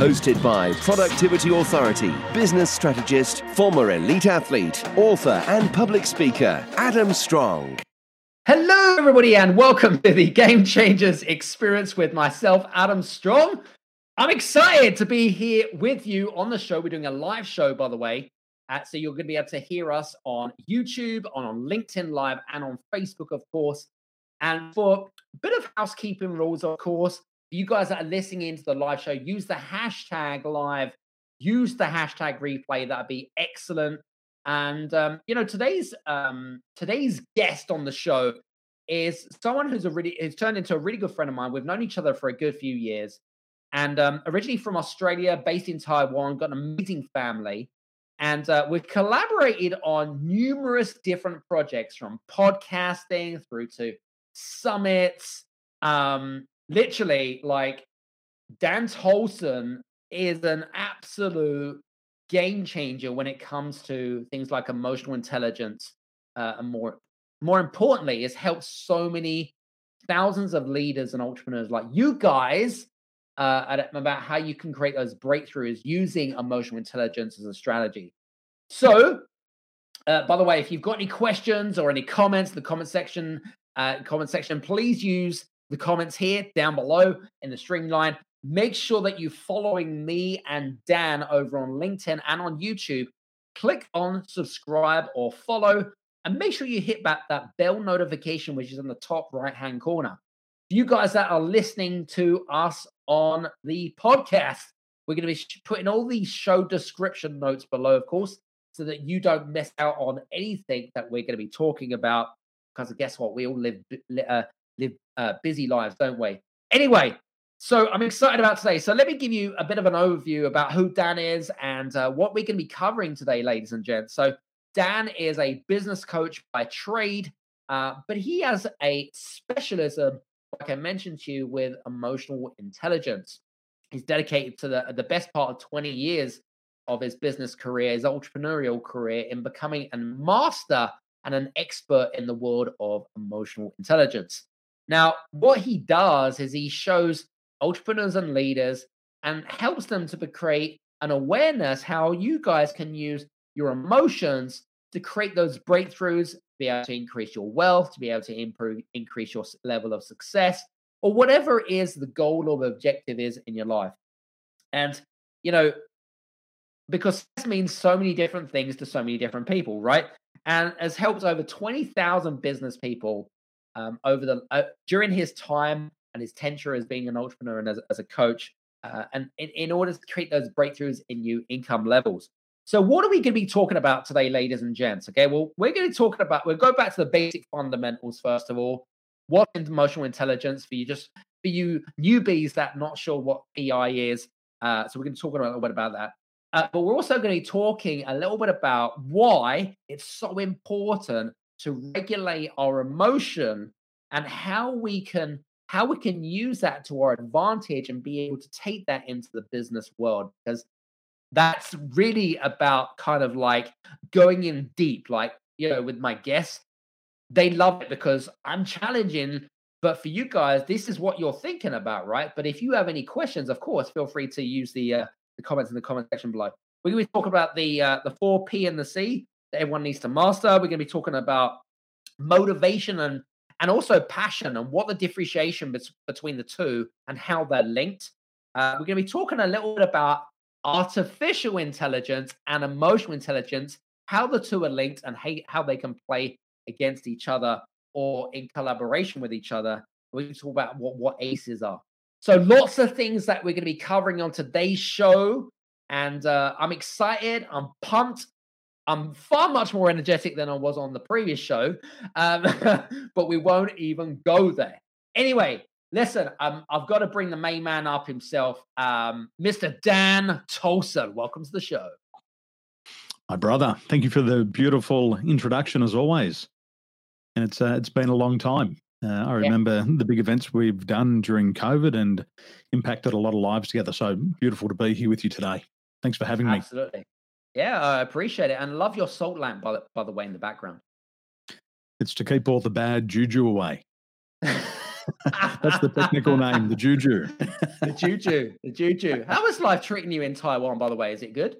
Hosted by Productivity Authority, business strategist, former elite athlete, author, and public speaker, Adam Strong. Hello, everybody, and welcome to the Game Changers experience with myself, Adam Strong. I'm excited to be here with you on the show. We're doing a live show, by the way. Uh, so you're going to be able to hear us on YouTube, on, on LinkedIn Live, and on Facebook, of course. And for a bit of housekeeping rules, of course, you guys that are listening into the live show, use the hashtag live, use the hashtag replay. That'd be excellent. And um, you know, today's um, today's guest on the show is someone who's a really who's turned into a really good friend of mine. We've known each other for a good few years, and um, originally from Australia, based in Taiwan, got an amazing family. And uh, we've collaborated on numerous different projects from podcasting through to summits. Um, literally, like Dan Tolson is an absolute game changer when it comes to things like emotional intelligence uh, and more more importantly has helped so many thousands of leaders and entrepreneurs like you guys uh, about how you can create those breakthroughs using emotional intelligence as a strategy. So, uh, by the way, if you've got any questions or any comments, the comment section, uh, comment section, please use the comments here down below in the streamline. Make sure that you're following me and Dan over on LinkedIn and on YouTube. Click on subscribe or follow, and make sure you hit that, that bell notification, which is in the top right hand corner. You guys that are listening to us on the podcast. We're going to be putting all these show description notes below, of course, so that you don't miss out on anything that we're going to be talking about. Because guess what? We all live uh, live uh, busy lives, don't we? Anyway, so I'm excited about today. So let me give you a bit of an overview about who Dan is and uh, what we're going to be covering today, ladies and gents. So Dan is a business coach by trade, uh, but he has a specialism like I mentioned to you, with emotional intelligence. He's dedicated to the, the best part of 20 years of his business career, his entrepreneurial career, in becoming a master and an expert in the world of emotional intelligence. Now, what he does is he shows entrepreneurs and leaders and helps them to create an awareness how you guys can use your emotions to create those breakthroughs be able to increase your wealth, to be able to improve, increase your level of success, or whatever is the goal or the objective is in your life. And, you know, because this means so many different things to so many different people, right? And has helped over 20,000 business people um, over the uh, during his time and his tenure as being an entrepreneur and as, as a coach, uh, and in, in order to create those breakthroughs in new income levels. So, what are we going to be talking about today, ladies and gents? Okay, well, we're going to be talking about, we'll go back to the basic fundamentals first of all. What emotional intelligence for you, just for you newbies that not sure what EI is. Uh, so, we're going to talk a little bit about that. Uh, but we're also going to be talking a little bit about why it's so important to regulate our emotion and how we can how we can use that to our advantage and be able to take that into the business world because that's really about kind of like going in deep like you know with my guests. They love it because i'm challenging but for you guys this is what you're thinking about right? But if you have any questions of course feel free to use the uh, the comments in the comment section below. We're going to be talking about the uh, the four p and the c everyone needs to master we're going to be talking about motivation and and also passion and what the differentiation between the two and how they're linked uh, we're going to be talking a little bit about artificial intelligence and emotional intelligence, how the two are linked and how they can play against each other or in collaboration with each other. We can talk about what, what ACEs are. So, lots of things that we're going to be covering on today's show. And uh, I'm excited. I'm pumped. I'm far much more energetic than I was on the previous show. Um, but we won't even go there. Anyway, Listen, um, I've got to bring the main man up himself, um, Mr. Dan Tolson. Welcome to the show. My brother, thank you for the beautiful introduction as always. And it's uh, it's been a long time. Uh, I remember yeah. the big events we've done during COVID and impacted a lot of lives together. So beautiful to be here with you today. Thanks for having Absolutely. me. Absolutely. Yeah, I appreciate it. And love your salt lamp, by the, by the way, in the background. It's to keep all the bad juju away. That's the technical name, the juju. the juju, the juju. How is life treating you in Taiwan, by the way? Is it good?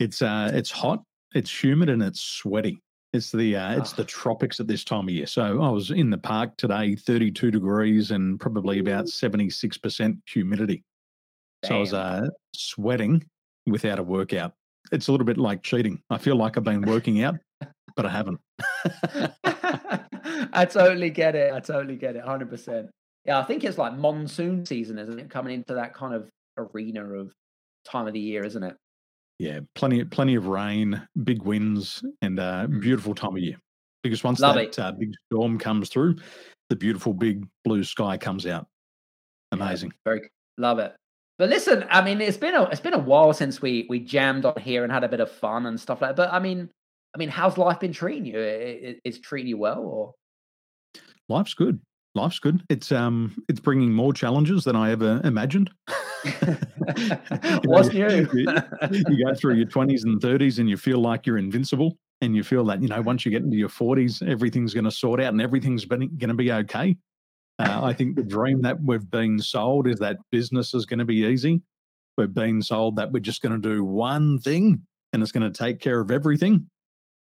It's uh, it's hot, it's humid, and it's sweaty. It's the uh, it's the tropics at this time of year. So I was in the park today, 32 degrees and probably about 76% humidity. Damn. So I was uh, sweating without a workout. It's a little bit like cheating. I feel like I've been working out, but I haven't. I totally get it. I totally get it. 100%. Yeah, I think it's like monsoon season, isn't it? Coming into that kind of arena of time of the year, isn't it? Yeah, plenty, plenty of rain, big winds, and uh, mm. beautiful time of year. Because once Love that uh, big storm comes through, the beautiful big blue sky comes out. Amazing. Yeah, very love it. But listen, I mean, it's been a it's been a while since we we jammed on here and had a bit of fun and stuff like that. But I mean, I mean, how's life been treating you? Is treating you well, or life's good. Life's good. It's um, it's bringing more challenges than I ever imagined. What's new? you, you go through your twenties and thirties, and you feel like you're invincible, and you feel that you know once you get into your forties, everything's going to sort out and everything's going to be okay. Uh, I think the dream that we've been sold is that business is going to be easy. We've been sold that we're just going to do one thing and it's going to take care of everything.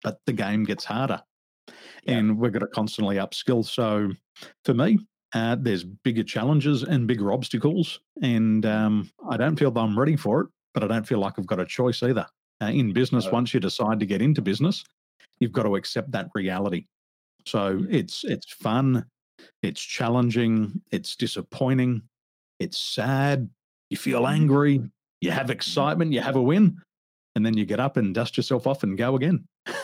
But the game gets harder yeah. and we've got to constantly upskill. So for me, uh, there's bigger challenges and bigger obstacles. And um, I don't feel that I'm ready for it, but I don't feel like I've got a choice either. Uh, in business, once you decide to get into business, you've got to accept that reality. So mm. it's it's fun it's challenging, it's disappointing, it's sad, you feel mm-hmm. angry, you have excitement, you have a win, and then you get up and dust yourself off and go again.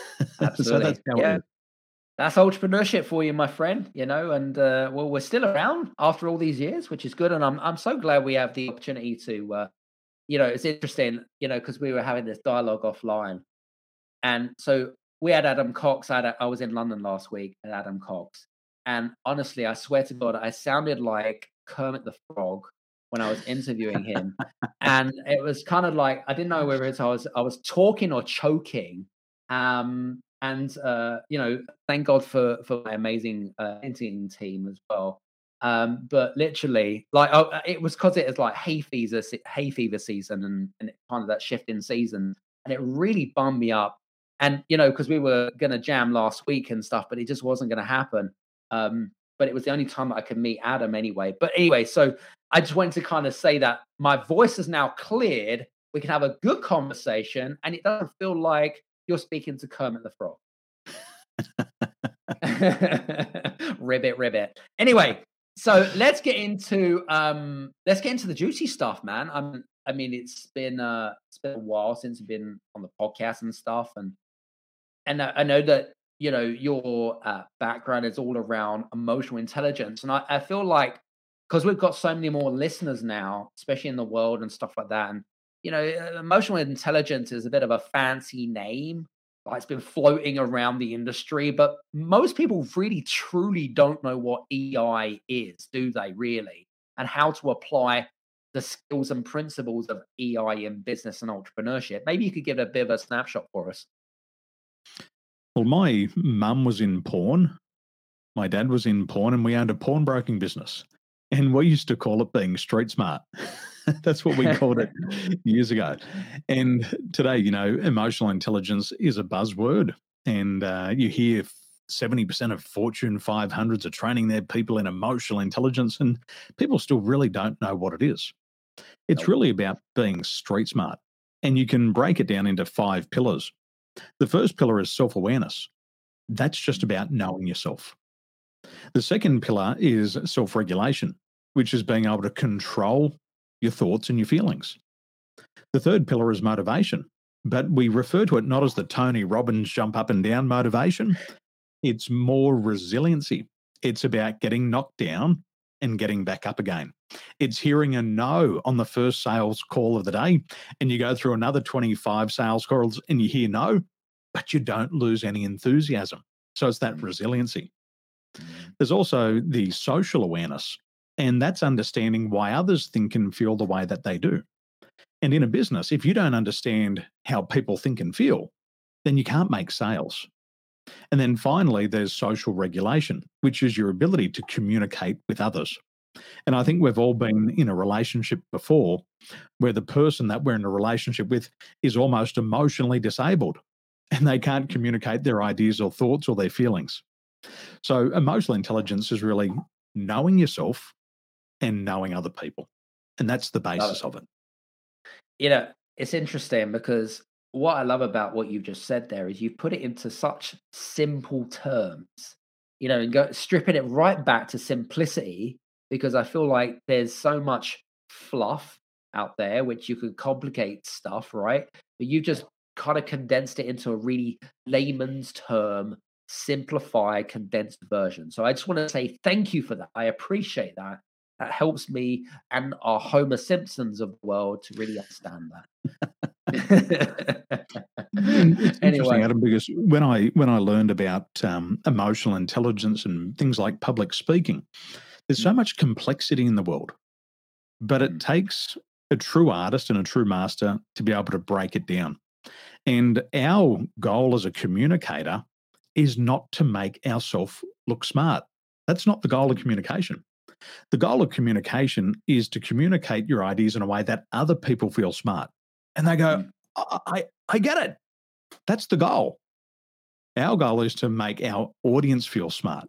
So that's yeah. That's entrepreneurship for you, my friend. You know, and uh, well, we're still around after all these years, which is good. And I'm I'm so glad we have the opportunity to, uh, you know, it's interesting, you know, because we were having this dialogue offline, and so we had Adam Cox. I, had, I was in London last week, and Adam Cox, and honestly, I swear to God, I sounded like Kermit the Frog when I was interviewing him. and it was kind of like I didn't know whether it's I was I was talking or choking. Um, and uh, you know, thank God for for my amazing uh, editing team as well. Um, but literally, like oh, uh, it was because it was like hay fever hay fever season and, and kind of that shift in season, and it really bummed me up. And you know, because we were gonna jam last week and stuff, but it just wasn't gonna happen. Um, but it was the only time that I could meet Adam anyway. But anyway, so I just wanted to kind of say that my voice is now cleared. We can have a good conversation, and it doesn't feel like you're speaking to Kermit the Frog. ribbit, ribbit. Anyway, so let's get into um, let's get into the juicy stuff, man. I'm, I mean, it's been uh, it's been a while since I've been on the podcast and stuff, and and I know that you know your uh, background is all around emotional intelligence and i, I feel like because we've got so many more listeners now especially in the world and stuff like that and you know emotional intelligence is a bit of a fancy name like it's been floating around the industry but most people really truly don't know what ei is do they really? And how to apply the skills and principles of ei in business and entrepreneurship. Maybe you could give a bit of a snapshot for us well, my mum was in pawn. My dad was in pawn, and we owned a pawnbroking business. And we used to call it being street smart. That's what we called it years ago. And today, you know, emotional intelligence is a buzzword. And uh, you hear 70% of Fortune 500s are training their people in emotional intelligence, and people still really don't know what it is. It's really about being street smart. And you can break it down into five pillars. The first pillar is self awareness. That's just mm. about knowing yourself. The second pillar is self regulation, which is being able to control your thoughts and your feelings. The third pillar is motivation, but we refer to it not as the Tony Robbins jump up and down motivation. It's more resiliency. It's about getting knocked down and getting back up again. It's hearing a no on the first sales call of the day, and you go through another 25 sales calls and you hear no, but you don't lose any enthusiasm. So it's that mm. resiliency. Mm. There's also the social awareness, and that's understanding why others think and feel the way that they do. And in a business, if you don't understand how people think and feel, then you can't make sales. And then finally, there's social regulation, which is your ability to communicate with others. And I think we've all been in a relationship before where the person that we're in a relationship with is almost emotionally disabled and they can't mm-hmm. communicate their ideas or thoughts or their feelings. So, emotional intelligence is really knowing yourself and knowing other people. And that's the basis of it. You know, it's interesting because what I love about what you've just said there is you've put it into such simple terms, you know, and go stripping it right back to simplicity because I feel like there's so much fluff out there which you can complicate stuff, right? But you've just kind of condensed it into a really layman's term, simplified, condensed version. So I just want to say thank you for that. I appreciate that. That helps me and our Homer Simpsons of the world to really understand that. it's anyway. Adam, because when I when I learned about um, emotional intelligence and things like public speaking, there's so mm. much complexity in the world, but it mm. takes a true artist and a true master to be able to break it down. And our goal as a communicator is not to make ourselves look smart. That's not the goal of communication. The goal of communication is to communicate your ideas in a way that other people feel smart. And they go, mm. I, I, I get it. That's the goal. Our goal is to make our audience feel smart,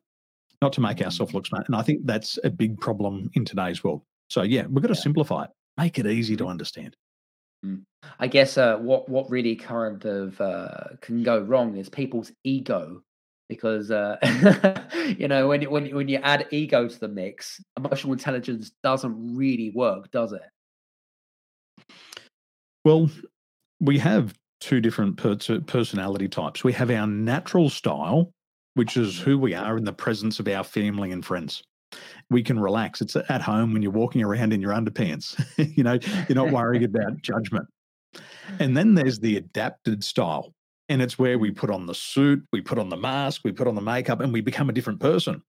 not to make ourselves look smart. And I think that's a big problem in today's world. So, yeah, we've got to yeah. simplify it, make it easy to understand. Mm. I guess uh, what what really kind of uh, can go wrong is people's ego, because uh, you know when when when you add ego to the mix, emotional intelligence doesn't really work, does it? Well, we have two different personality types. We have our natural style, which is who we are in the presence of our family and friends we can relax. It's at home when you're walking around in your underpants. you know, you're not worrying about judgment. And then there's the adapted style. And it's where we put on the suit, we put on the mask, we put on the makeup, and we become a different person.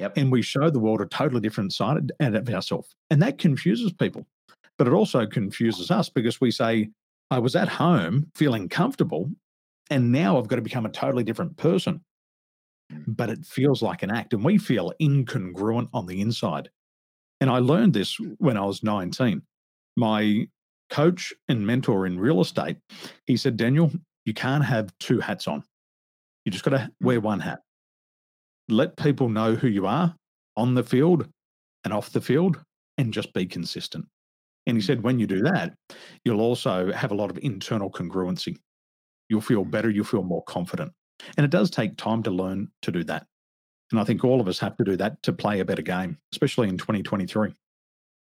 Yep. And we show the world a totally different side of ourselves. And that confuses people. But it also confuses us because we say, I was at home feeling comfortable, and now I've got to become a totally different person but it feels like an act and we feel incongruent on the inside. And I learned this when I was 19. My coach and mentor in real estate, he said, Daniel, you can't have two hats on. You just got to wear mm. one hat. Let people know who you are on the field and off the field and just be consistent. And he said, when you do that, you'll also have a lot of internal congruency. You'll feel better, you'll feel more confident. And it does take time to learn to do that. And I think all of us have to do that to play a better game, especially in 2023.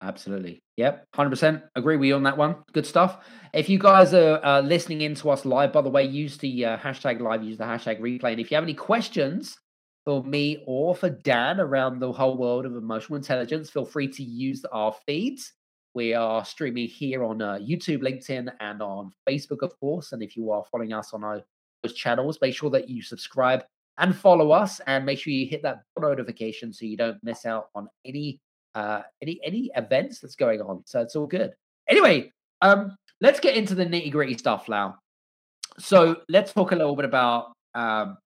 Absolutely. Yep. 100% agree with you on that one. Good stuff. If you guys are uh, listening in to us live, by the way, use the uh, hashtag live, use the hashtag replay. And if you have any questions for me or for Dan around the whole world of emotional intelligence, feel free to use our feeds. We are streaming here on uh, YouTube, LinkedIn, and on Facebook, of course. And if you are following us on our those channels. Make sure that you subscribe and follow us, and make sure you hit that notification so you don't miss out on any uh, any any events that's going on. So it's all good. Anyway, um, let's get into the nitty gritty stuff now. So let's talk a little bit about um,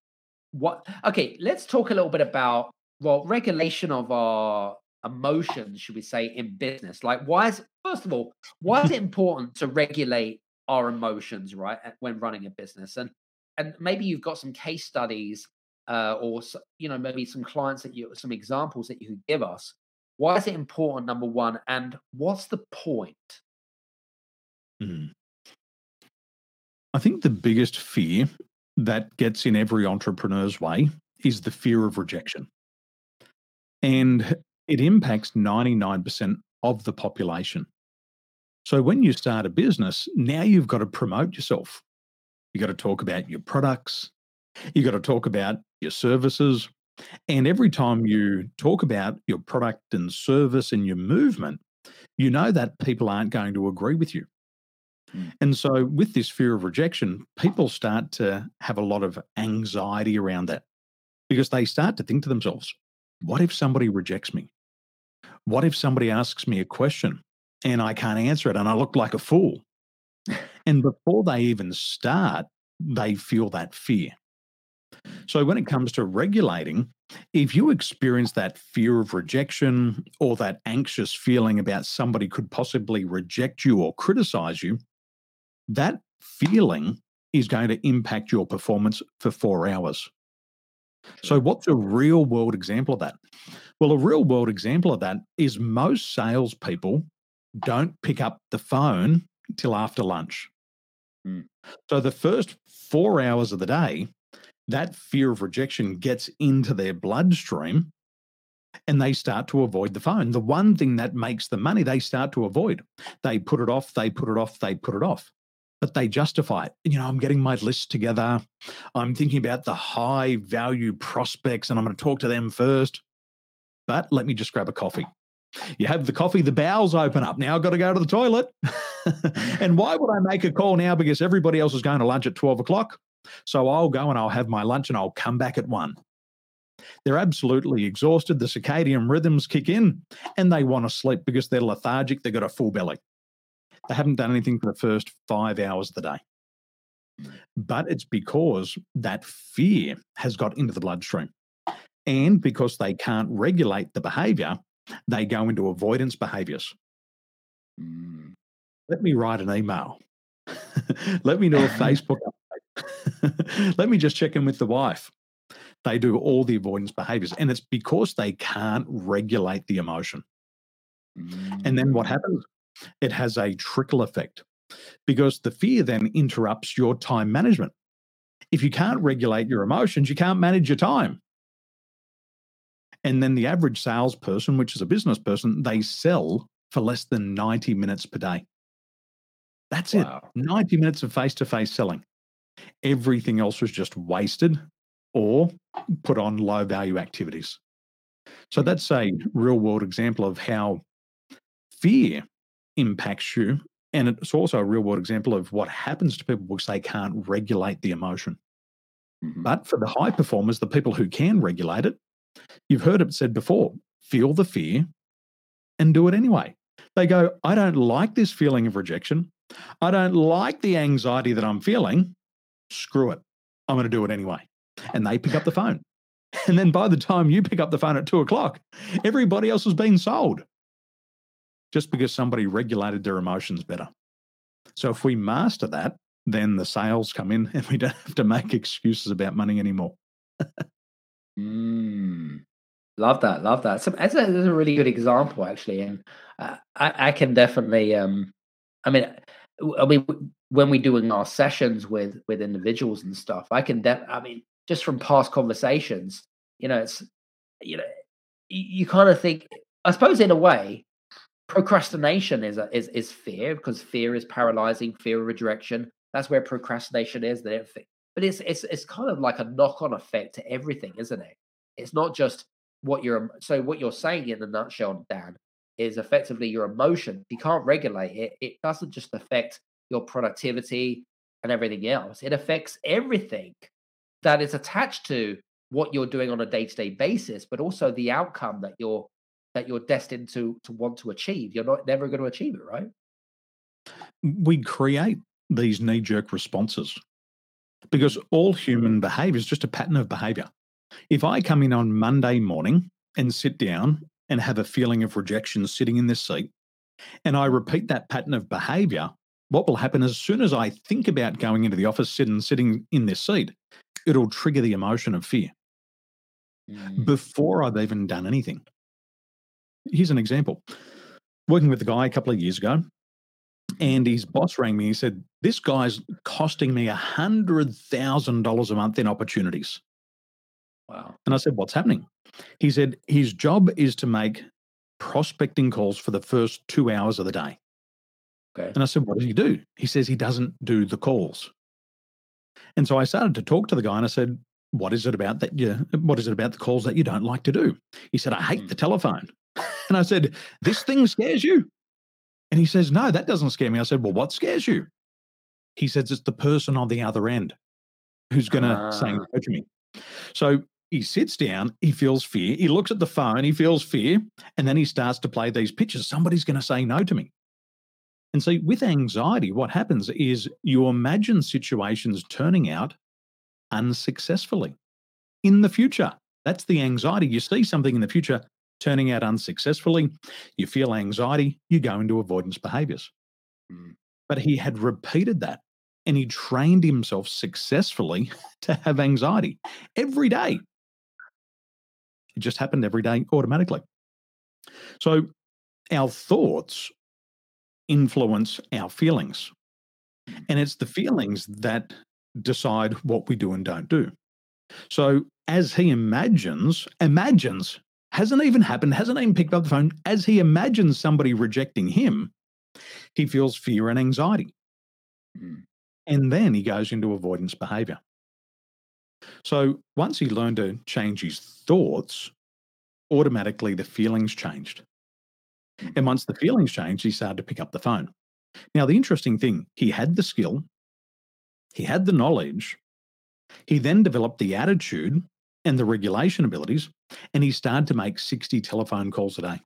what. Okay, let's talk a little bit about well regulation of our emotions, should we say, in business? Like, why is first of all, why is it important to regulate our emotions, right, when running a business? And and maybe you've got some case studies uh, or you know maybe some clients that you some examples that you could give us why is it important number one and what's the point mm. i think the biggest fear that gets in every entrepreneur's way is the fear of rejection and it impacts 99% of the population so when you start a business now you've got to promote yourself You've got to talk about your products. You've got to talk about your services. And every time you talk about your product and service and your movement, you know that people aren't going to agree with you. Mm. And so, with this fear of rejection, people start to have a lot of anxiety around that because they start to think to themselves, what if somebody rejects me? What if somebody asks me a question and I can't answer it and I look like a fool? and before they even start, they feel that fear. So, when it comes to regulating, if you experience that fear of rejection or that anxious feeling about somebody could possibly reject you or criticize you, that feeling is going to impact your performance for four hours. So, what's a real world example of that? Well, a real world example of that is most salespeople don't pick up the phone till after lunch. Mm. So, the first four hours of the day, that fear of rejection gets into their bloodstream and they start to avoid the phone. The one thing that makes the money, they start to avoid. They put it off, they put it off, they put it off but they justify it. You know, I'm getting my list together. I'm thinking about the high value prospects and I'm going to talk to them first. But let me just grab a coffee. You have the coffee, the bowels open up. Now I've got to go to the toilet. and why would I make a call now? Because everybody else is going to lunch at 12 o'clock. So I'll go and I'll have my lunch and I'll come back at one. They're absolutely exhausted. The circadian rhythms kick in and they want to sleep because they're lethargic. They've got a full belly. They haven't done anything for the first five hours of the day. But it's because that fear has got into the bloodstream. And because they can't regulate the behavior, they go into avoidance behaviors. Mm. Let me write an email. Let me do a Facebook Let me just check in with the wife. They do all the avoidance behaviors. And it's because they can't regulate the emotion. And then what mm. happens? It has a trickle effect because the fear then interrupts your time management. If you can't regulate your emotions, you can't manage your time. And then the average salesperson, which is a business person, they sell for less than 90 minutes per day. That's wow. it 90 minutes of face to face selling. Everything else was just wasted or put on low value activities. So that's a real world example of how fear impacts you. And it's also a real world example of what happens to people because they can't regulate the emotion. Mm-hmm. But for the high performers, the people who can regulate it, you've heard it said before feel the fear and do it anyway. They go, I don't like this feeling of rejection. I don't like the anxiety that I'm feeling. Screw it. I'm going to do it anyway. And they pick up the phone. And then by the time you pick up the phone at two o'clock, everybody else has been sold just because somebody regulated their emotions better. So if we master that, then the sales come in and we don't have to make excuses about money anymore. mm, love that. Love that. So that's a, that's a really good example, actually. And uh, I, I can definitely, um, I mean, I mean, when we're doing our sessions with with individuals and stuff, I can, de- I mean, just from past conversations, you know, it's, you know, you, you kind of think, I suppose in a way, procrastination is a, is is fear because fear is paralyzing fear of rejection. That's where procrastination is that it, but it's it's it's kind of like a knock-on effect to everything isn't it? It's not just what you're so what you're saying in a nutshell dan is effectively your emotion. You can't regulate it it doesn't just affect your productivity and everything else. It affects everything that is attached to what you're doing on a day-to-day basis but also the outcome that you're that you're destined to to want to achieve. You're not never going to achieve it, right? We create these knee jerk responses because all human behavior is just a pattern of behavior. If I come in on Monday morning and sit down and have a feeling of rejection sitting in this seat, and I repeat that pattern of behavior, what will happen as soon as I think about going into the office, sitting sitting in this seat, it'll trigger the emotion of fear mm. before I've even done anything here's an example. Working with a guy a couple of years ago, and his boss rang me. He said, This guy's costing me $100,000 a month in opportunities. Wow. And I said, What's happening? He said, His job is to make prospecting calls for the first two hours of the day. Okay. And I said, What does he do? He says he doesn't do the calls. And so I started to talk to the guy and I said, what is it about that you, what is it about the calls that you don't like to do? He said, I hate Mm. the telephone. And I said, This thing scares you? And he says, No, that doesn't scare me. I said, Well, what scares you? He says, It's the person on the other end who's going to say Ah. no to me. So he sits down, he feels fear, he looks at the phone, he feels fear, and then he starts to play these pictures. Somebody's going to say no to me. And see, with anxiety, what happens is you imagine situations turning out unsuccessfully in the future. That's the anxiety. You see something in the future turning out unsuccessfully, you feel anxiety, you go into avoidance behaviors. Mm. But he had repeated that and he trained himself successfully to have anxiety every day. It just happened every day automatically. So our thoughts influence our feelings. And it's the feelings that decide what we do and don't do. So as he imagines, imagines, hasn't even happened, hasn't even picked up the phone, as he imagines somebody rejecting him, he feels fear and anxiety. Mm. And then he goes into avoidance behavior. So once he learned to change his thoughts, automatically the feelings changed. And once the feelings changed, he started to pick up the phone. Now, the interesting thing, he had the skill, he had the knowledge, he then developed the attitude and the regulation abilities, and he started to make 60 telephone calls a day.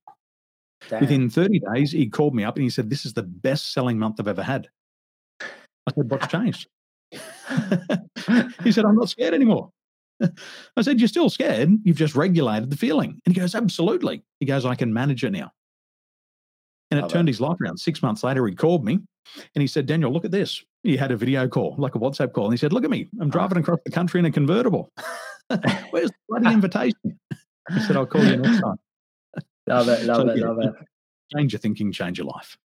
Damn. Within 30 days, he called me up and he said, This is the best selling month I've ever had. I said, What's changed? he said, I'm not scared anymore. I said, You're still scared. You've just regulated the feeling. And he goes, Absolutely. He goes, I can manage it now. And it Love turned it. his life around. Six months later, he called me and he said, Daniel, look at this. He had a video call, like a WhatsApp call. And he said, Look at me. I'm oh. driving across the country in a convertible. Where's the bloody invitation? I said, I'll call you next time. love it, love So, it, yeah, love it. Change your thinking, change your life.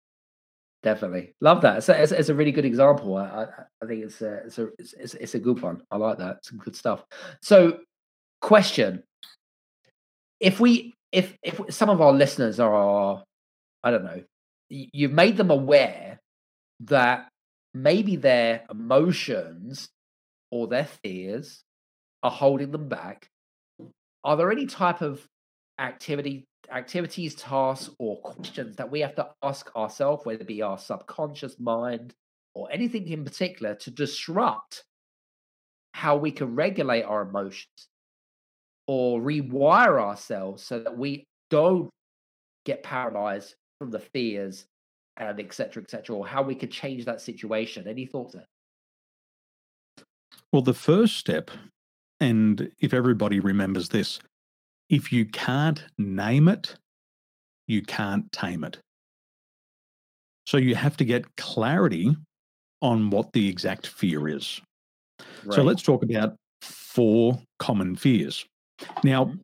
Definitely love that. So it's, it's a really good example. I, I, think it's a, it's a it's, it's, it's a good one. I like that. Some good stuff. So, question: If we if if some of our listeners are, I don't know, you've made them aware that maybe their emotions or their fears are holding them back. Are there any type of activity activities, tasks, or questions that we have to ask ourselves, whether it be our subconscious mind or anything in particular, to disrupt how we can regulate our emotions or rewire ourselves so that we don't get paralyzed from the fears and et cetera, et cetera, or how we could change that situation. Any thoughts there? Well, the first step, and if everybody remembers this, if you can't name it, you can't tame it. So you have to get clarity on what the exact fear is. So let's talk about four common fears. Now, Mhm.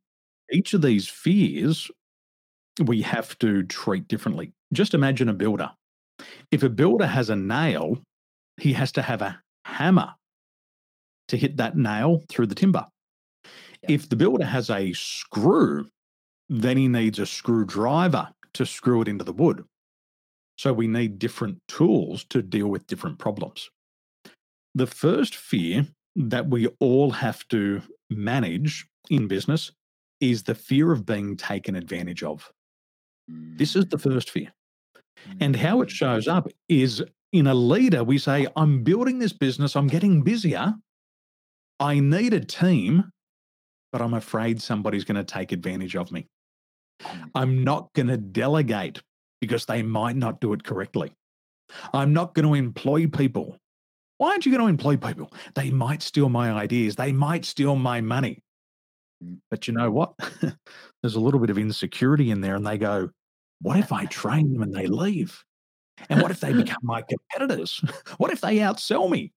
each of these fears we have to treat differently. Just imagine a builder. If a builder has a nail, he has to have a hammer to hit that nail through the timber. If the builder has a screw, then he needs a screwdriver to screw it into the wood. So we need different tools to deal with different problems. The first fear that we all have to manage in business is the fear of being taken advantage of. This is the mm. first fear. And how it mm. shows up is in a leader, we say, I'm building this business, I'm getting busier. I need a team, but I'm afraid somebody's going to take advantage of me. Mm. I'm not going to delegate because they might not do it correctly. I'm not going to employ people. Why aren't you going to employ people? They might steal my ideas, they might steal my money. Mm. But you know what? There's a little bit of insecurity in there, and they go, What if I train them and they leave? And what if they become my competitors? What if they outsell me?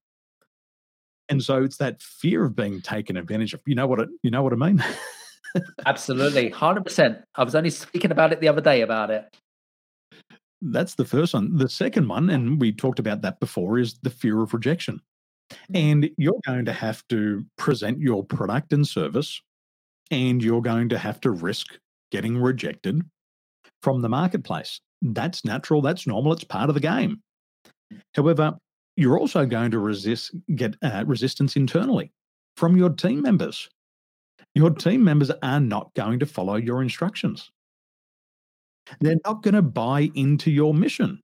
And so it's that fear of being taken advantage of. You know what it, you know what I mean? Absolutely, hundred percent. I was only speaking about it the other day about it. That's the first one. The second one, and we talked about that before, is the fear of rejection. Mm. And you're going to have to present your product and service, and you're going to have to risk getting rejected from the marketplace. That's natural, that's normal, it's part of the game. However, you're also going to resist get uh, resistance internally. from your team members. Your team members are not going to follow your instructions. They're not going to buy into your mission.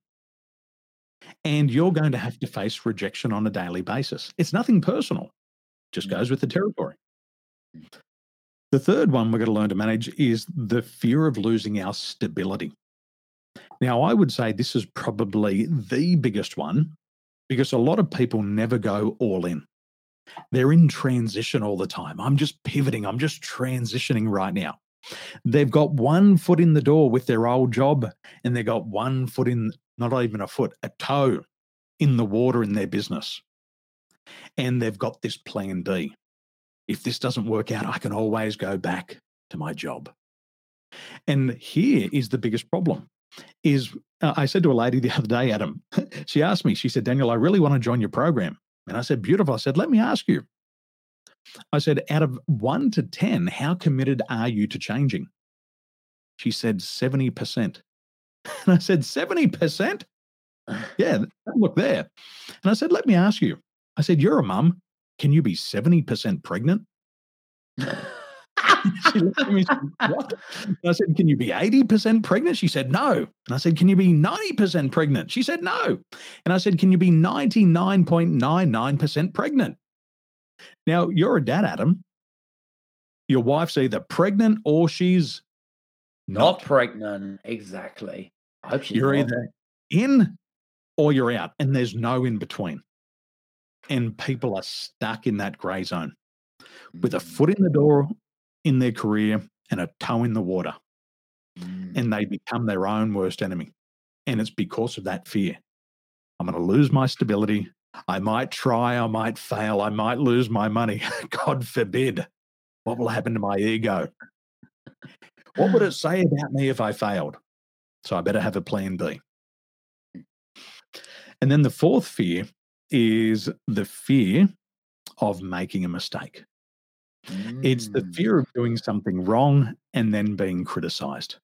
And you're going to have to face rejection on a daily basis. It's nothing personal, just goes with the territory. The third one we're going to learn to manage is the fear of losing our stability. Now, I would say this is probably the biggest one because a lot of people never go all in. They're in transition all the time. I'm just pivoting, I'm just transitioning right now. They've got one foot in the door with their old job, and they've got one foot in, not even a foot, a toe in the water in their business. And they've got this plan D. If this doesn't work out, I can always go back to my job. And here is the biggest problem is uh, I said to a lady the other day, Adam, she asked me, she said, Daniel, I really want to join your program. And I said, beautiful. I said, let me ask you. I said, out of one to 10, how committed are you to changing? She said, 70%. And I said, 70%? Yeah, look there. And I said, let me ask you. I said, you're a mum. Can you be 70% pregnant? she looked at me and said, What? And I said, Can you be 80% pregnant? She said, No. And I said, Can you be 90% pregnant? She said, No. And I said, Can you be 99.99% pregnant? Now, you're a dad, Adam. Your wife's either pregnant or she's not, not. pregnant. Exactly. I hope she's You're not. either in or you're out, and there's no in between. And people are stuck in that gray zone with a Mm, foot in the door in their career and a toe in the water, mm. and they become their own worst enemy. And it's because of that fear. I'm going to lose my stability. I might try, I might fail, I might lose my money. God forbid. What will happen to my ego? What would it say about me if I failed? So I better have a plan B. And then the fourth fear is the fear of making a mistake. It's the Mm. fear of doing something wrong and then being criticized.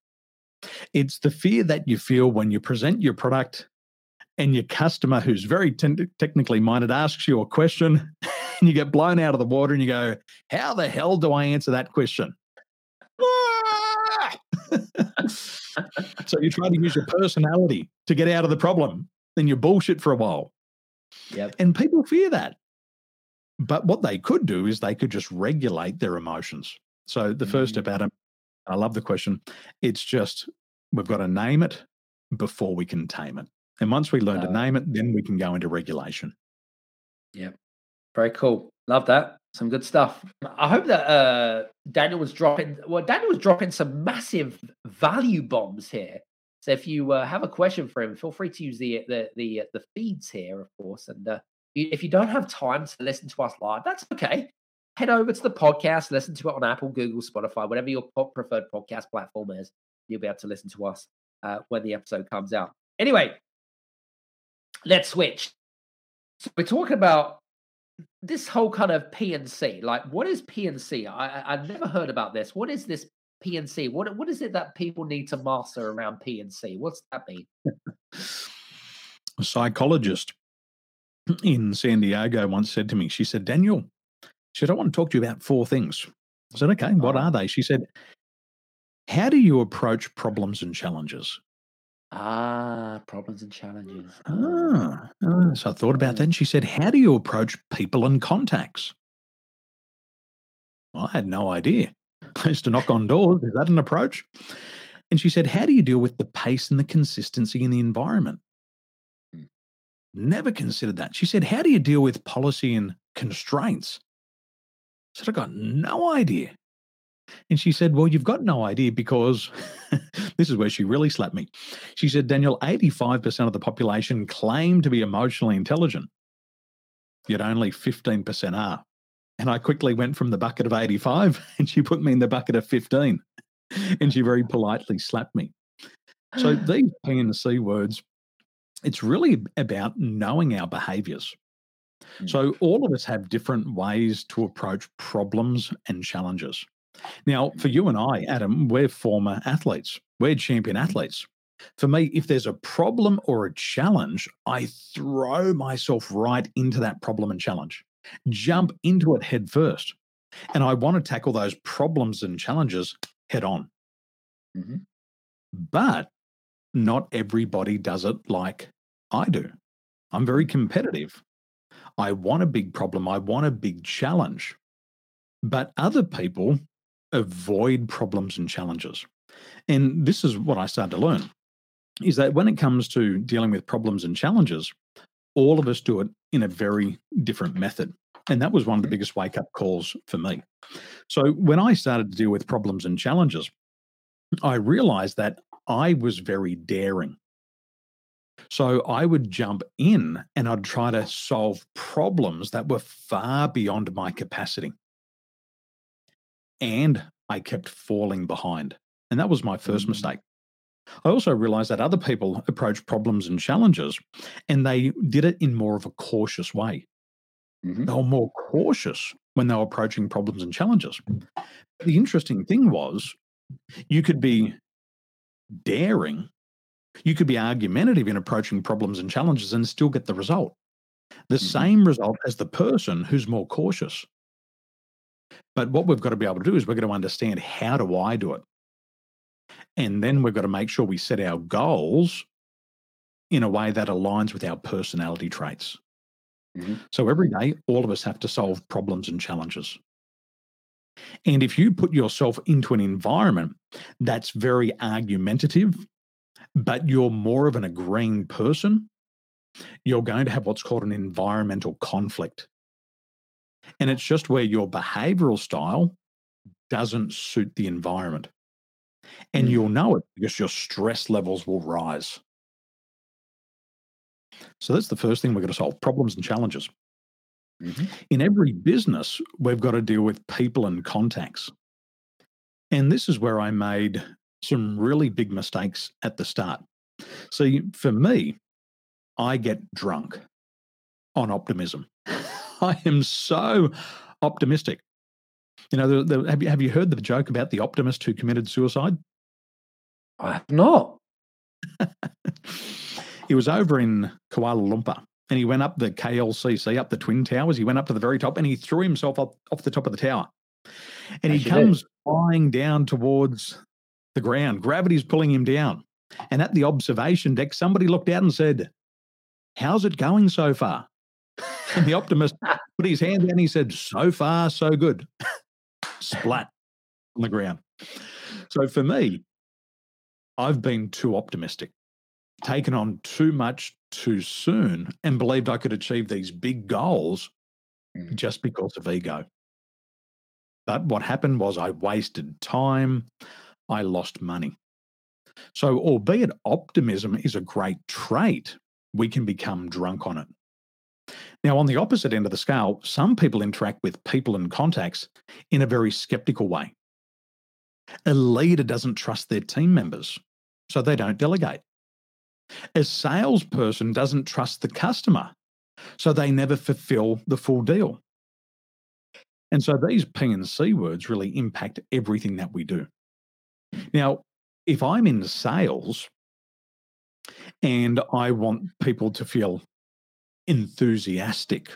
It's the fear that you feel when you present your product and your customer, who's very ten- technically minded, asks you a question and you get blown out of the water and you go, How the hell do I answer that question? so you try to use your personality to get out of the problem. Then you bullshit for a while. Yep. And people fear that. But what they could do is they could just regulate their emotions. So the first step, Mm. Adam, I love the question. It's just we've got to name it before we can tame it. And once we learn to Uh, name it, then we can go into regulation. Yep. Very cool. Love that. Some good stuff. I hope that uh, Daniel was dropping. Well, Daniel was dropping some massive value bombs here. So if you uh, have a question for him, feel free to use the the the, uh, the feeds here, of course. And uh, if you don't have time to listen to us live, that's okay. Head over to the podcast, listen to it on Apple, Google, Spotify, whatever your preferred podcast platform is. You'll be able to listen to us uh, when the episode comes out. Anyway, let's switch. So we're talking about this whole kind of PNC. Like, what is PNC? I, I've never heard about this. What is this PNC? What what is it that people need to master around PNC? What's that mean? A psychologist in San Diego once said to me, she said, Daniel, she said, I want to talk to you about four things. I said, okay, what Oh. are they? She said, how do you approach problems and challenges? Ah, problems and challenges. Ah, ah, so I thought about that. And she said, How do you approach people and contacts? Well, I had no idea. I used to knock on doors. Is that an approach? And she said, How do you deal with the pace and the consistency in the environment? Never considered that. She said, How do you deal with policy and constraints? I said, I got no idea. And she said, Well, you've got no idea because this is where she really slapped me. She said, Daniel, 85% of the population claim to be emotionally intelligent, yet only 15% are. And I quickly went from the bucket of 85 and she put me in the bucket of 15. And she very politely slapped me. So these P and C words, it's really about knowing our behaviors. Mm. So all of us have different ways to approach problems and challenges. Now, for you and I, Adam, we're former athletes. We're champion athletes. For me, if there's a problem or a challenge, I throw myself right into that problem and challenge. jump into it head first. And I want to tackle those problems and challenges head on. Mm-hmm. But not everybody does it like I do. I'm very competitive. I want a big problem. I want a big challenge. But other people avoid problems and challenges. And this is what I started to learn is that when it comes to dealing with problems and challenges, all of us do it in a very different method. And that was one of the mm-hmm. biggest wake up calls for me. So when I started to deal with problems and challenges, I realized that I was very daring. So I would jump in and I'd try to solve problems that were far beyond my capacity. And I kept falling behind. And that was my 1st mm-hmm. mistake. I also realized that other people approach problems and challenges and they did it in more of a cautious way. Mm-hmm. They were more cautious when they were approaching problems and challenges. The interesting thing was you could be daring, you could be argumentative in approaching problems and challenges and still get the result. The mm-hmm. same result as the person who's more cautious. But what we've got to be able to do is we're going to understand how do I do it? And then we've got to make sure we set our goals in a way that aligns with our personality traits. Mm-hmm. So every day, all of us have to solve problems and challenges. And if you put yourself into an environment that's very argumentative, but you're more of an agreeing person, you're going to have what's called an environmental conflict. And it's just where your behavioral style doesn't suit the environment. And mm. you'll know it because your stress levels will rise. So that's the first thing we've got to solve problems and challenges. Mm-hmm. In every business, we've got to deal with people and contacts. And this is where I made some really big mistakes at the start. See, for me, I get drunk on optimism. I am so optimistic. You know, the, the, have you have you heard the joke about the optimist who committed suicide? I have not. he was over in Kuala Lumpur and he went up the KLCC, up the Twin Towers. He went up to the very top and he threw himself off, off the top of the tower. And he comes flying down towards the ground. Gravity's pulling him down. And at the observation deck, somebody looked out and said, How's it going so far? And the optimist put his hand down and he said, So far, so good. Splat on the ground. So for me, I've been too optimistic taken on too much too soon and believed I could achieve these big goals mm. just because of ego. But what happened was I wasted time, I lost money. So, albeit optimism is a great trait, we can become drunk on it. Now, on the opposite end of the scale, some people interact with people and contacts in a very skeptical way. A leader doesn't trust their team members, so they don't delegate. A salesperson doesn't trust the customer, so they never fulfill the full deal. And so these P and C words really impact everything that we do. Now, if I'm in sales and I want people to feel enthusiastic,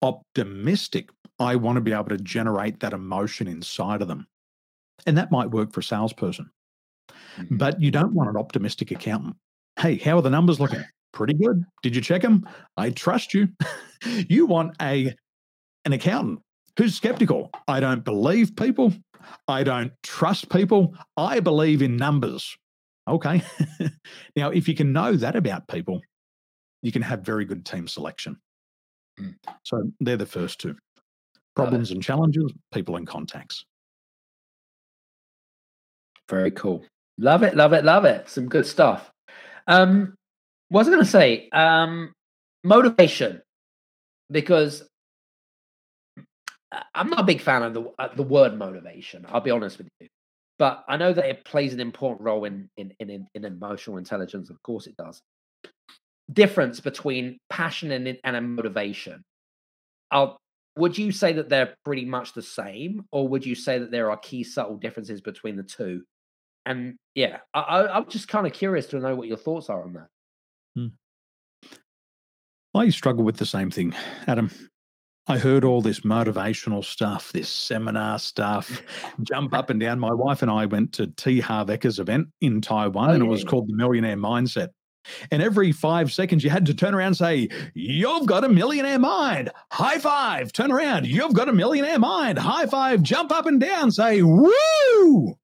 optimistic, I want to be able to generate that emotion inside of them. And that might work for a salesperson. Mm-hmm. But you don't want an optimistic accountant. Hey, how are the numbers looking? Pretty good. Did you check them? I trust you. you want a an accountant who's skeptical. I don't believe people. I don't trust people. I believe in numbers. Okay. now, if you can know that about people, you can have very good team selection. Mm. So they're the first two problems and challenges, people and contacts. Very cool. Love it, love it, love it. Some good stuff. Um, what was I going to say? Um, motivation, because I'm not a big fan of the uh, the word motivation. I'll be honest with you, but I know that it plays an important role in in in, in emotional intelligence. Of course, it does. Difference between passion and and motivation. I'll, would you say that they're pretty much the same, or would you say that there are key subtle differences between the two? And yeah, I, I, I'm just kind of curious to know what your thoughts are on that. Hmm. I struggle with the same thing, Adam. I heard all this motivational stuff, this seminar stuff, jump up and down. My wife and I went to T. Harv Eker's event in Taiwan, oh, and yeah. it was called the Millionaire Mindset. And every five seconds, you had to turn around and say, You've got a millionaire mind. High five. Turn around. You've got a millionaire mind. High five. Jump up and down. Say, Woo.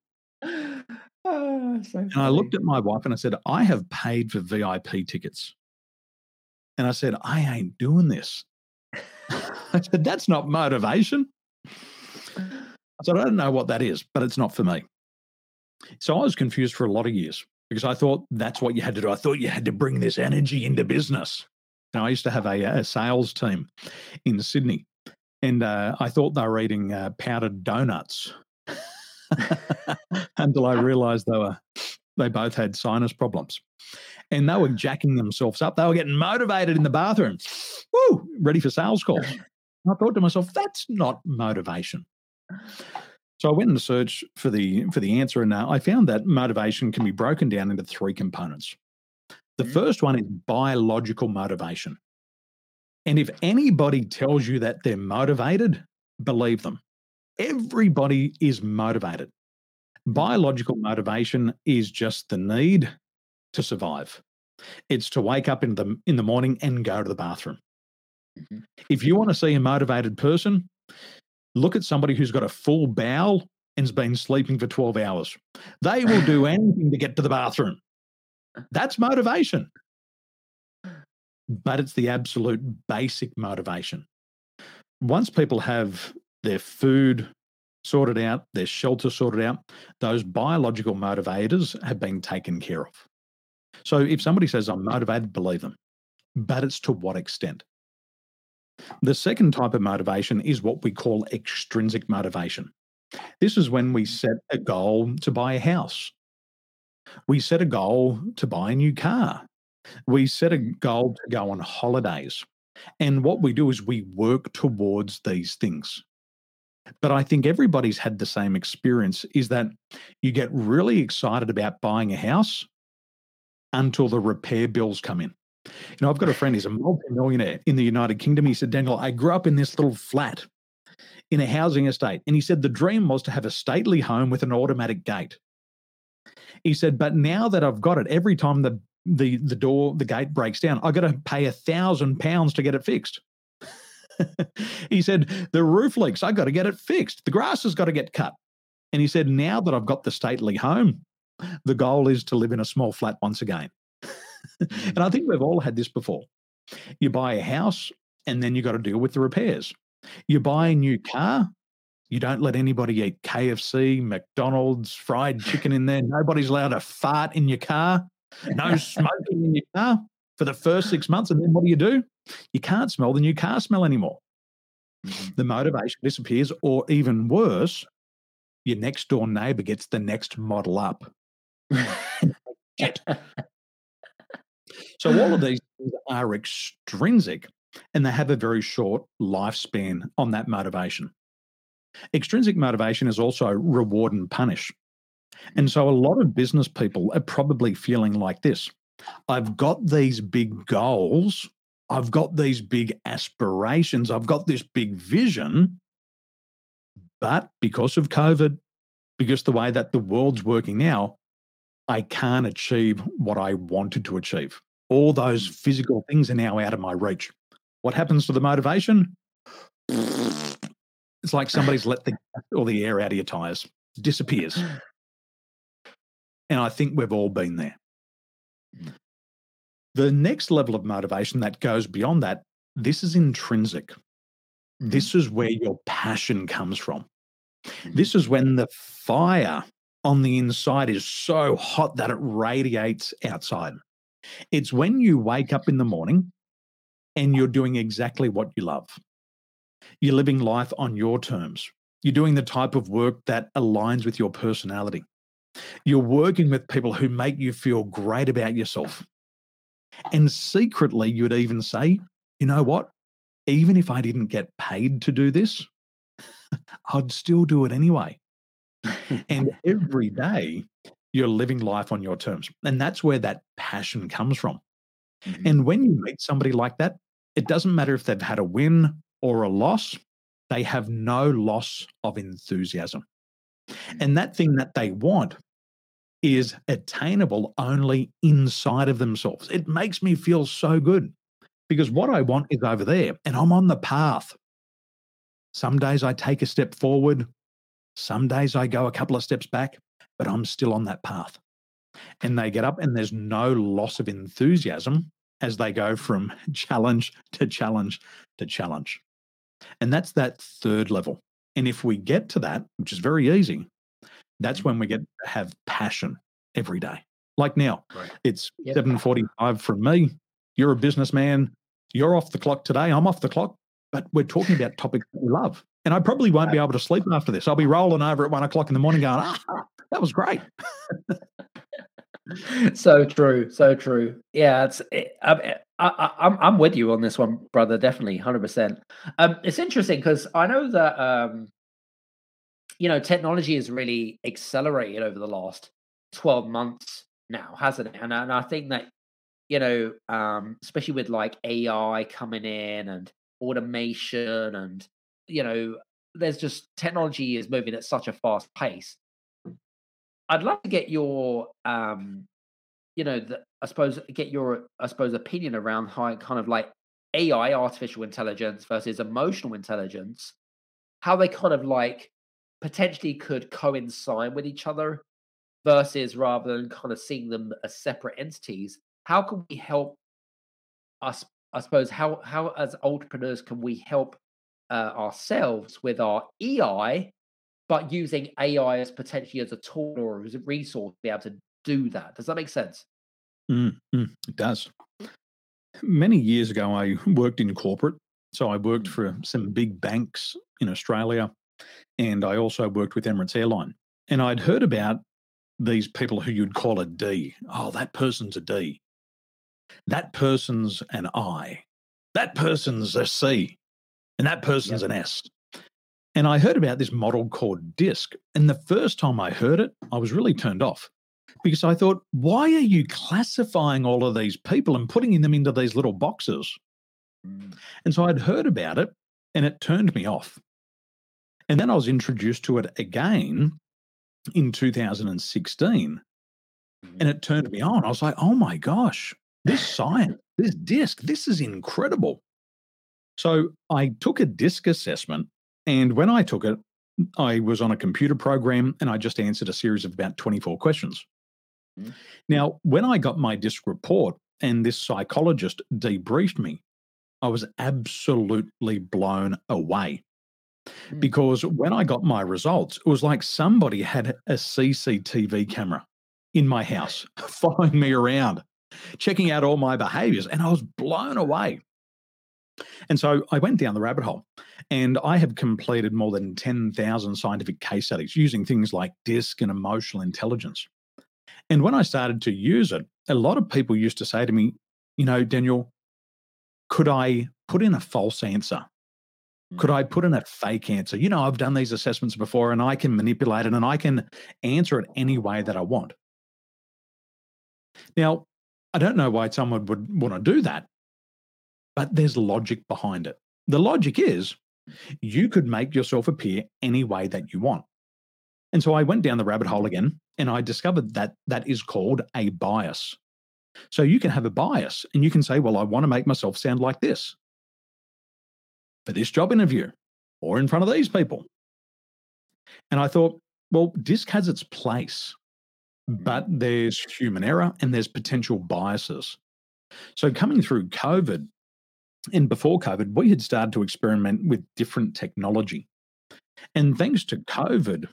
Oh, so and I looked at my wife and I said, I have paid for VIP tickets. And I said, I ain't doing this. I said, That's not motivation. I said, I don't know what that is, but it's not for me. So I was confused for a lot of years because I thought that's what you had to do. I thought you had to bring this energy into business. Now, I used to have a, a sales team in Sydney, and uh, I thought they were eating uh, powdered donuts until I realized they were they both had sinus problems. And they were jacking themselves up. They were getting motivated in the bathroom. Woo, ready for sales calls. I thought to myself, that's not motivation. So I went and searched for the for the answer, and uh, I found that motivation can be broken down into three components. The mm-hmm. first one is biological motivation. And if anybody tells you that they're motivated, believe them. Everybody is motivated. Biological motivation is just the need to survive. It's to wake up in the in the morning and go to the bathroom. Mm-hmm. If you want to see a motivated person, look at somebody who's got a full bowel and's been sleeping for 12 hours. They will do anything to get to the bathroom. That's motivation. But it's the absolute basic motivation. Once people have their food sorted out, their shelter sorted out, those biological motivators have been taken care of. So if somebody says, I'm motivated, believe them. But it's to what extent? The second type of motivation is what we call extrinsic motivation. This is when we set a goal to buy a house. We set a goal to buy a new car. We set a goal to go on holidays. And what we do is we work towards these things. But I think everybody's had the same experience is that you get really excited about buying a house until the repair bills come in. You know, I've got a friend, he's a multi-millionaire in the United Kingdom. He said, Daniel, I grew up in this little flat in a housing estate. And he said the dream was to have a stately home with an automatic gate. He said, but now that I've got it, every time the the the door, the gate breaks down, I've got to pay a thousand pounds to get it fixed. he said, the roof leaks, I've got to get it fixed. The grass has got to get cut. And he said, now that I've got the stately home, the goal is to live in a small flat once again. and I think we've all had this before. You buy a house and then you got to deal with the repairs. You buy a new car, you don't let anybody eat KFC, McDonald's, fried chicken in there. Nobody's allowed to fart in your car. No smoking in your car for the first six months. And then what do you do? You can't smell the new car smell anymore. Mm-hmm. The motivation disappears, or even worse, your next door neighbor gets the next model up. So all of these are extrinsic and they have a very short lifespan on that motivation. Extrinsic motivation is also reward and punish. And so a lot of business people are probably feeling like this I've got these big goals, I've got these big aspirations, I've got this big vision. But because of COVID, because the way that the world's working now, I can't achieve what I wanted to achieve. All those mm. physical things are now out of my reach. What happens to the motivation? It's like somebody's let the all the air out of your tires. It disappears. Mm. And I think we've all been there. Mm. The next level of motivation that goes beyond that, this is intrinsic. Mm-hmm. This is where your passion comes from. Mm-hmm. This is when the fire on the inside is so hot that it radiates outside. It's when you wake up in the morning and you're doing exactly what you love. You're living life on your terms. You're doing the type of work that aligns with your personality. You're working with people who make you feel great about yourself. And secretly, you'd even say, you know what? Even if I didn't get paid to do this, I'd still do it anyway. and every day, you're living life on your terms. And that's where that passion comes from. Mm-hmm. And when you meet somebody like that, it doesn't matter if they've had a win or a loss, they have no loss of enthusiasm. And that thing that they want is attainable only inside of themselves. It makes me feel so good because what I want is over there and I'm on the path. Some days I take a step forward, some days I go a couple of steps back, but I'm still on that path. And they get up and there's no loss of enthusiasm as they go from challenge to challenge to challenge. And that's that third level. And if we get to that, which is very easy, that's when we get to have passion every day. Like now, right. it's yep. 7:45 from me. You're a businessman. You're off the clock today. I'm off the clock, but we're talking about topics we love. And I probably won't be able to sleep after this. I'll be rolling over at one o'clock in the morning going, ah, that was great. so true. So true. Yeah, it's, it, I, I, I'm, I'm with you on this one, brother. Definitely. 100%. Um, it's interesting because I know that, um, you know, technology has really accelerated over the last 12 months now, hasn't it? And, and I think that, you know, um, especially with like AI coming in and automation and, you know, there's just technology is moving at such a fast pace. I'd love to get your, um, you know, the, I suppose get your, I suppose, opinion around how kind of like AI, artificial intelligence versus emotional intelligence, how they kind of like potentially could coincide with each other versus rather than kind of seeing them as separate entities how can we help us i suppose how how as entrepreneurs can we help uh, ourselves with our ei but using ai as potentially as a tool or as a resource to be able to do that? Does that make sense? Mm, mm, it does. Many years ago i worked in corporate. So i worked mm. for some big banks in australia and I also worked with Emirates Airline. And I'd heard about these people who you'd call a D. Oh, that person's a D. That person's an I. That person's a C. And that person's yep. an S. And I heard about this model called DISC. And the first time I heard it, I was really turned off because I thought, why are you classifying all of these people and putting them into these little boxes? Mm. And so I'd heard about it and it turned me off. And then I was introduced to it again in 2016. And it turned me on. I was like, oh my gosh, this science, this disc, this is incredible. So I took a disc assessment. And when I took it, I was on a computer program and I just answered a series of about 24 questions. Mm-hmm. Now, when I got my disc report and this psychologist debriefed me, I was absolutely blown away. Mm. because when I got my results, it was like somebody had a CCTV camera in my house following me around, checking out all my behaviors, and I was blown away. And so I went down the rabbit hole and I have completed more than 10,000 scientific case studies using things like DISC and emotional intelligence. And when I started to use it, a lot of people used to say to me, you know, Daniel, could I put in a false answer could I mm. put in a fake answer? You know, I've done these assessments before and I can manipulate it and I can answer it any way that I want. Now, I don't know why someone would want to do that, but there's logic behind it. The logic is you could make yourself appear any way that you want. And so I went down the rabbit hole again and I discovered that that is called a bias. So you can have a bias and you can say, well, I want to make myself sound like this for this job interview or in front of these people. And I thought, well, DISC has its place, mm-hmm. but there's human error and there's potential biases. So coming through COVID and before COVID, we had started to experiment with different technology. And thanks to COVID,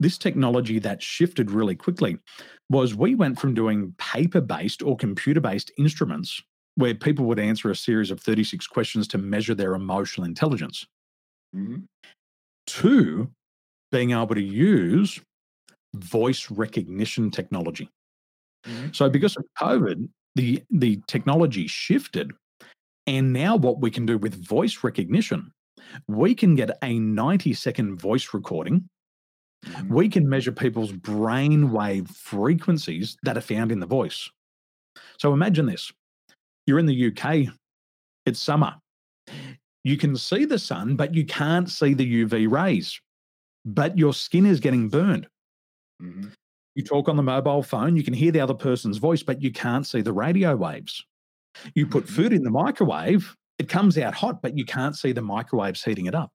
this technology that shifted really quickly was we went from doing paper based or computer based instruments where people would answer a series of 36 questions to measure their emotional intelligence. Mm-hmm. Two, being able to use voice recognition technology. Mm-hmm. So, because of COVID, the, the technology shifted. And now, what we can do with voice recognition, we can get a 90 second voice recording. Mm-hmm. We can measure people's brainwave frequencies that are found in the voice. So, imagine this you're in the UK, it's summer. You can see the sun, but you can't see the UV rays, but your skin is getting burned. Mm-hmm. You talk on the mobile phone, you can hear the other person's voice, but you can't see the radio waves. You put Mm-hmm. food in the microwave, it comes out hot, but you can't see the microwaves heating it up.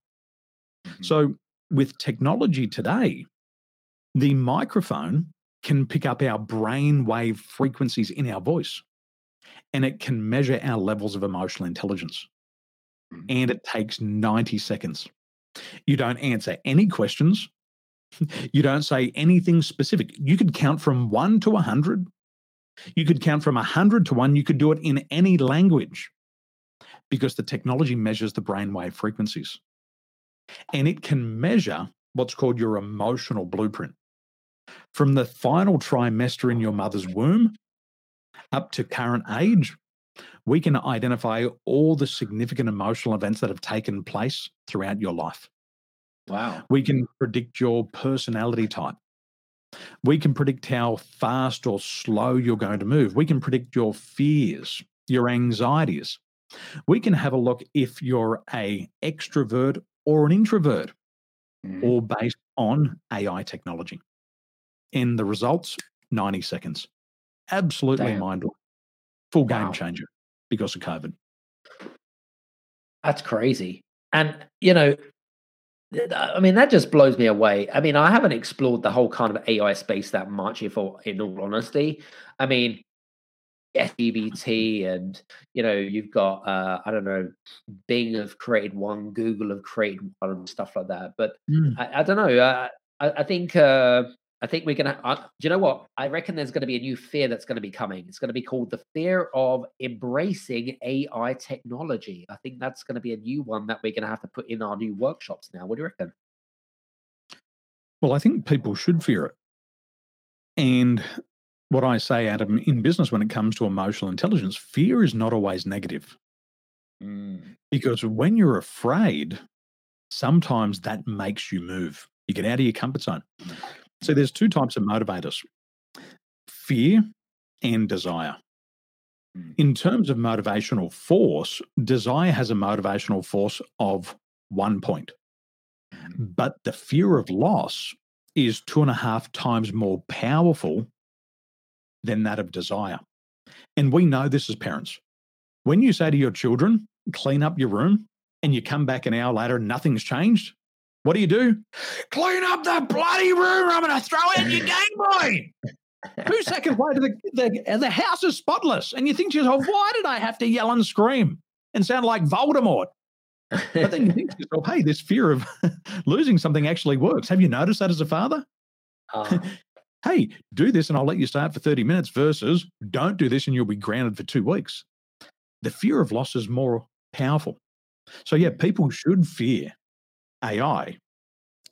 Mhm. So, with technology today, the microphone can pick up our brain wave frequencies in our voice and it can measure our levels of emotional intelligence. Mhm. And it takes 90 seconds. You don't answer any questions. You don't say anything specific. You could count from one to 100. You could count from 100 to one. You could do it in any language because the technology measures the brainwave frequencies and it can measure what's called your emotional blueprint. From the final trimester in your mother's womb up to current age, we can identify all the significant emotional events that have taken place throughout your life. Wow. We can predict your personality type. We can predict how fast or slow you're going to move. We can predict your fears, your anxieties. We can have a look if you're a extrovert or an introvert, Mhm. all based on AI technology. And the results, 90 seconds. Absolutely Damn. mind blowing. Full game changer because of COVID. That's crazy. And, you know, I mean, that just blows me away. I mean, I haven't explored the whole kind of AI space that much, if all, in all honesty. I mean, ChatGPT and, you know, you've got, uh, I don't know, Bing have created one, Google have created one, and stuff like that. But I, I don't know. Uh, I, I think uh, I think we're gonna. Uh, do you know what? I reckon there's going to be a new fear that's going to be coming. It's going to be called the fear of embracing AI technology. I think that's going to be a new one that we're going to have to put in our new workshops now. What do you reckon? Well, I think people should fear it. And what I say, Adam, in business when it comes to emotional intelligence, fear is not always negative because when you're afraid, sometimes that makes you move. You get out of your comfort zone. So there's two types of motivators fear and desire. Mm. In terms of motivational force, desire has a motivational force of one point. But the fear of loss is two and a half times more powerful than that of desire. And we know this as parents. When you say to your children, clean up your room, and you come back an hour later and nothing's changed, what do you do? Clean up the bloody room. I'm going to throw out your Game Boy. Two seconds later, the, the, the house is spotless. And you think to yourself, why did I have to yell and scream and sound like Voldemort? But then you think to yourself, hey, this fear of losing something actually works. Have you noticed that as a father? Uh, Hey, do this and I'll let you start for 30 minutes versus don't do this and you'll be grounded for two weeks. The fear of loss is more powerful. So, yeah, people should fear AI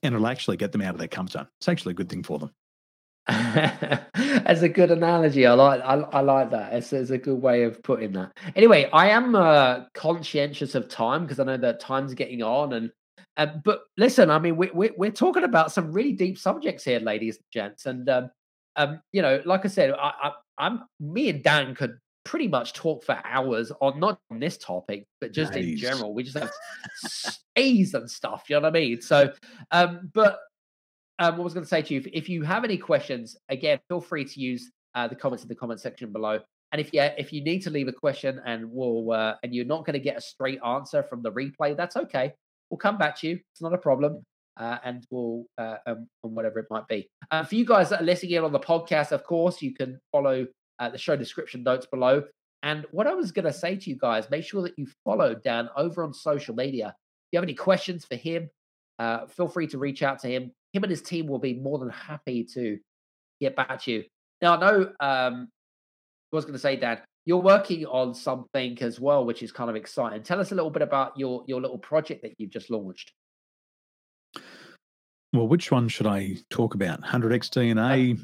and it'll actually get them out of their comfort zone. It's actually a good thing for them. That's a good analogy. I like I, I like that. It's, it's a good way of putting that. Anyway, I am uh, conscientious of time because I know that time's getting on. And uh, but listen, I mean, we, we, we're talking about some really deep subjects here, ladies and gents. And um, um, you know, like I said, I, I, I'm me and Dan could pretty much talk for hours on not on this topic, but just in general. We just have stays and stuff. You know what I mean? So, um, but um, what I was going to say to you, if, if you have any questions, again, feel free to use uh, the comments in the comment section below. And if you if you need to leave a question and we'll uh, and you're not going to get a straight answer from the replay, that's okay. We'll come back to you. It's not a problem, uh, and we'll uh, um, and whatever it might be. Uh, for you guys that are listening in on the podcast, of course, you can follow uh, the show description notes below. And what I was going to say to you guys, make sure that you follow Dan over on social media. If you have any questions for him, uh, feel free to reach out to him. Him and his team will be more than happy to get back to you. Now, I know um, I was going to say, Dan, you're working on something as well, which is kind of exciting. Tell us a little bit about your your little project that you've just launched. Well, which one should I talk about? 100x DNA,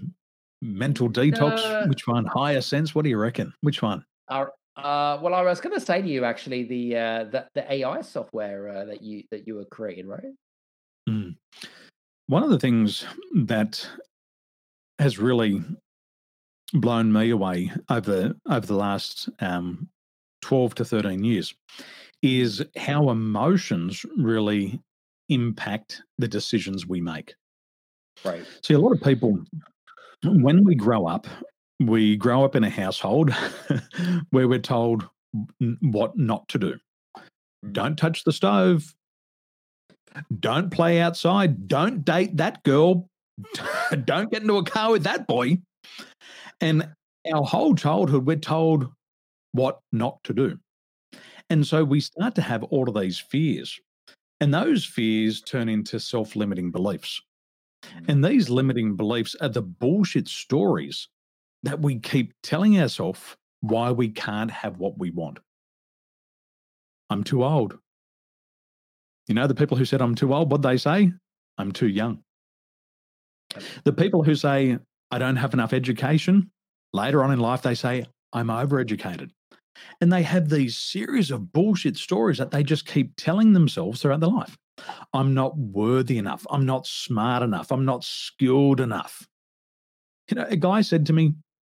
mental detox? uh, which one? Higher sense? What do you reckon? Which one? Uh, uh, well, I was going to say to you actually the uh, the, the AI software uh, that you that you were creating, right? Mm. One of the things that has really blown me away over over the last um, 12 to 13 years is how emotions really impact the decisions we make. Right. See, a lot of people, when we grow up, we grow up in a household where we're told what not to do. Mm. Don't touch the stove. Don't play outside. Don't date that girl. Don't get into a car with that boy. And our whole childhood, we're told what not to do. And so we start to have all of these fears. And those fears turn into self limiting beliefs. Mm. And these limiting beliefs are the bullshit stories that we keep telling ourselves why we can't have what we want. I'm too old. You know, the people who said I'm too old, what they say? I'm too young. The people who say I don't have enough education, later on in life, they say I'm overeducated. And they have these series of bullshit stories that they just keep telling themselves throughout their life. I'm not worthy enough. I'm not smart enough. I'm not skilled enough. You know, a guy said to me,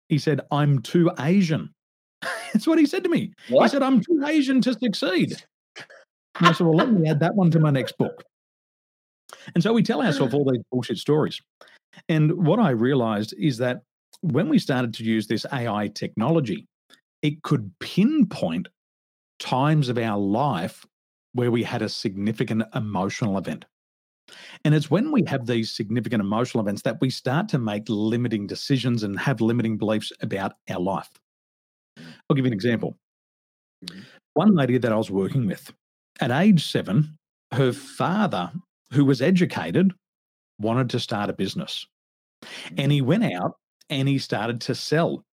he said, I'm too Asian. That's what he said to me. What? He said, I'm too Asian to succeed. And I said, Well, let me add that one to my next book. And so we tell ourselves all these bullshit stories. And what I realized is that when we started to use this AI technology, it could pinpoint times of our life where we had a significant emotional event. And it's when we have these significant emotional events that we start to make limiting decisions and have limiting beliefs about our life. I'll give you an example. Mm-hmm. One lady that I was working with, at age seven, her father, who was educated, wanted to start a business. And he went out and he started to sell.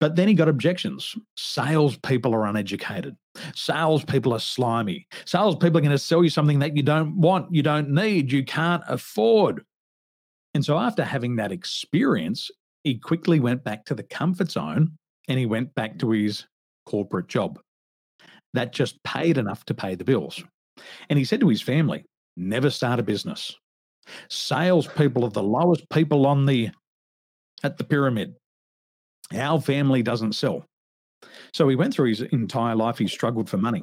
But then he got objections. Salespeople are uneducated. Salespeople are slimy. Salespeople are going to sell you something that you don't want, you don't need, you can't afford. And so after having that experience, he quickly went back to the comfort zone and he went back to his corporate job that just paid enough to pay the bills. And he said to his family, never start a business. Salespeople are the lowest people on the at the pyramid. Our family doesn't sell. So he went through his entire life, he struggled for money.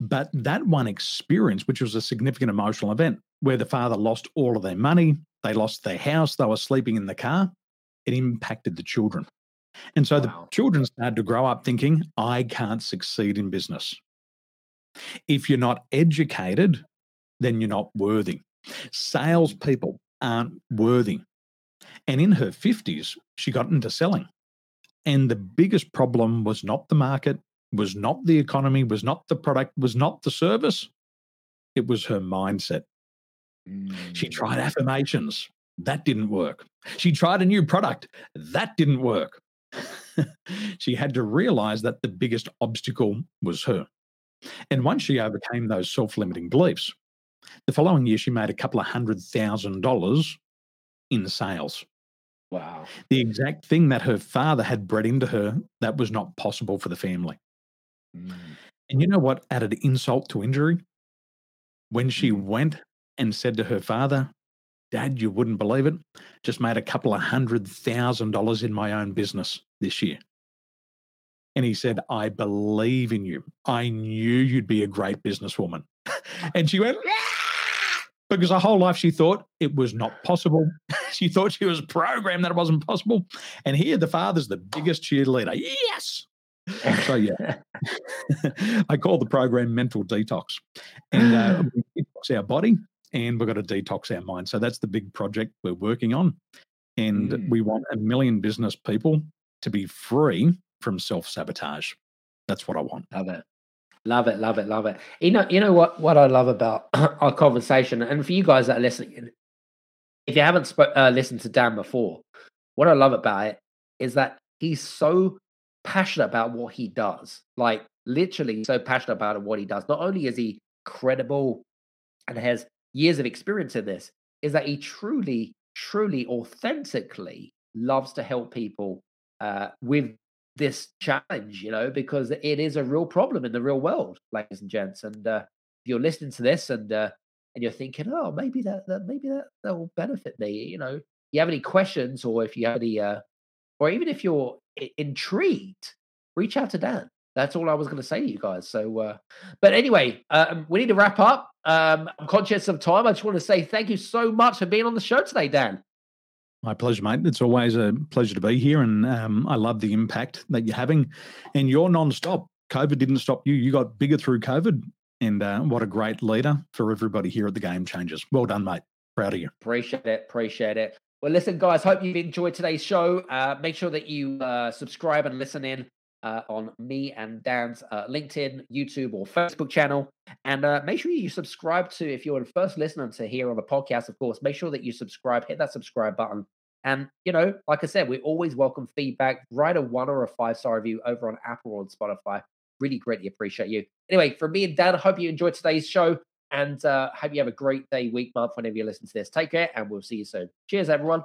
But that one experience, which was a significant emotional event where the father lost all of their money, they lost their house, they were sleeping in the car, it impacted the children. And so wow. the children started to grow up thinking, I can't succeed in business. If you're not educated, then you're not worthy. Salespeople aren't worthy. And in her 50s, she got into selling. And the biggest problem was not the market, was not the economy, was not the product, was not the service. It was her mindset. Mm. She tried affirmations. That didn't work. She tried a new product. That didn't work. she had to realize that the biggest obstacle was her. And once she overcame those self limiting beliefs, the following year she made a couple of hundred thousand dollars in sales. Wow. The exact thing that her father had bred into her that was not possible for the family. Mm. And you know what added insult to injury? When she mm. went and said to her father, Dad, you wouldn't believe it, just made a couple of hundred thousand dollars in my own business this year. And he said, I believe in you. I knew you'd be a great businesswoman. and she went, because her whole life she thought it was not possible. she thought she was programmed that it wasn't possible. And here the father's the biggest cheerleader. Yes. so yeah, I call the program mental detox, and uh, we detox our body, and we've got to detox our mind. So that's the big project we're working on, and mm. we want a million business people to be free from self sabotage. That's what I want. Love it. Love it, love it, love it. You know, you know what what I love about our conversation, and for you guys that are listening, if you haven't sp- uh, listened to Dan before, what I love about it is that he's so passionate about what he does, like literally so passionate about what he does. Not only is he credible and has years of experience in this, is that he truly, truly, authentically loves to help people uh, with this challenge, you know, because it is a real problem in the real world, ladies and gents. And uh, if you're listening to this and uh, and you're thinking, oh, maybe that, that maybe that that will benefit me, you know, you have any questions, or if you have any, uh, or even if you're intrigued, reach out to Dan. that's all I was going to say to you guys. So, uh, but anyway, um, we need to wrap up. Um, I'm conscious of time. I just want to say thank you so much for being on the show today, Dan. My pleasure, mate. It's always a pleasure to be here, and um, I love the impact that you're having. And you're non-stop. COVID didn't stop you. You got bigger through COVID, and uh, what a great leader for everybody here at the Game Changers. Well done, mate. Proud of you. Appreciate it. Appreciate it. Well, listen, guys. Hope you've enjoyed today's show. Uh, make sure that you uh, subscribe and listen in uh, on me and Dan's uh, LinkedIn, YouTube, or Facebook channel. And uh, make sure you subscribe to, if you're the first listener to here on the podcast, of course, make sure that you subscribe, hit that subscribe button. And, you know, like I said, we always welcome feedback. Write a one or a five star review over on Apple or on Spotify. Really greatly appreciate you. Anyway, from me and Dan, I hope you enjoyed today's show and uh, hope you have a great day, week, month, whenever you listen to this. Take care, and we'll see you soon. Cheers, everyone.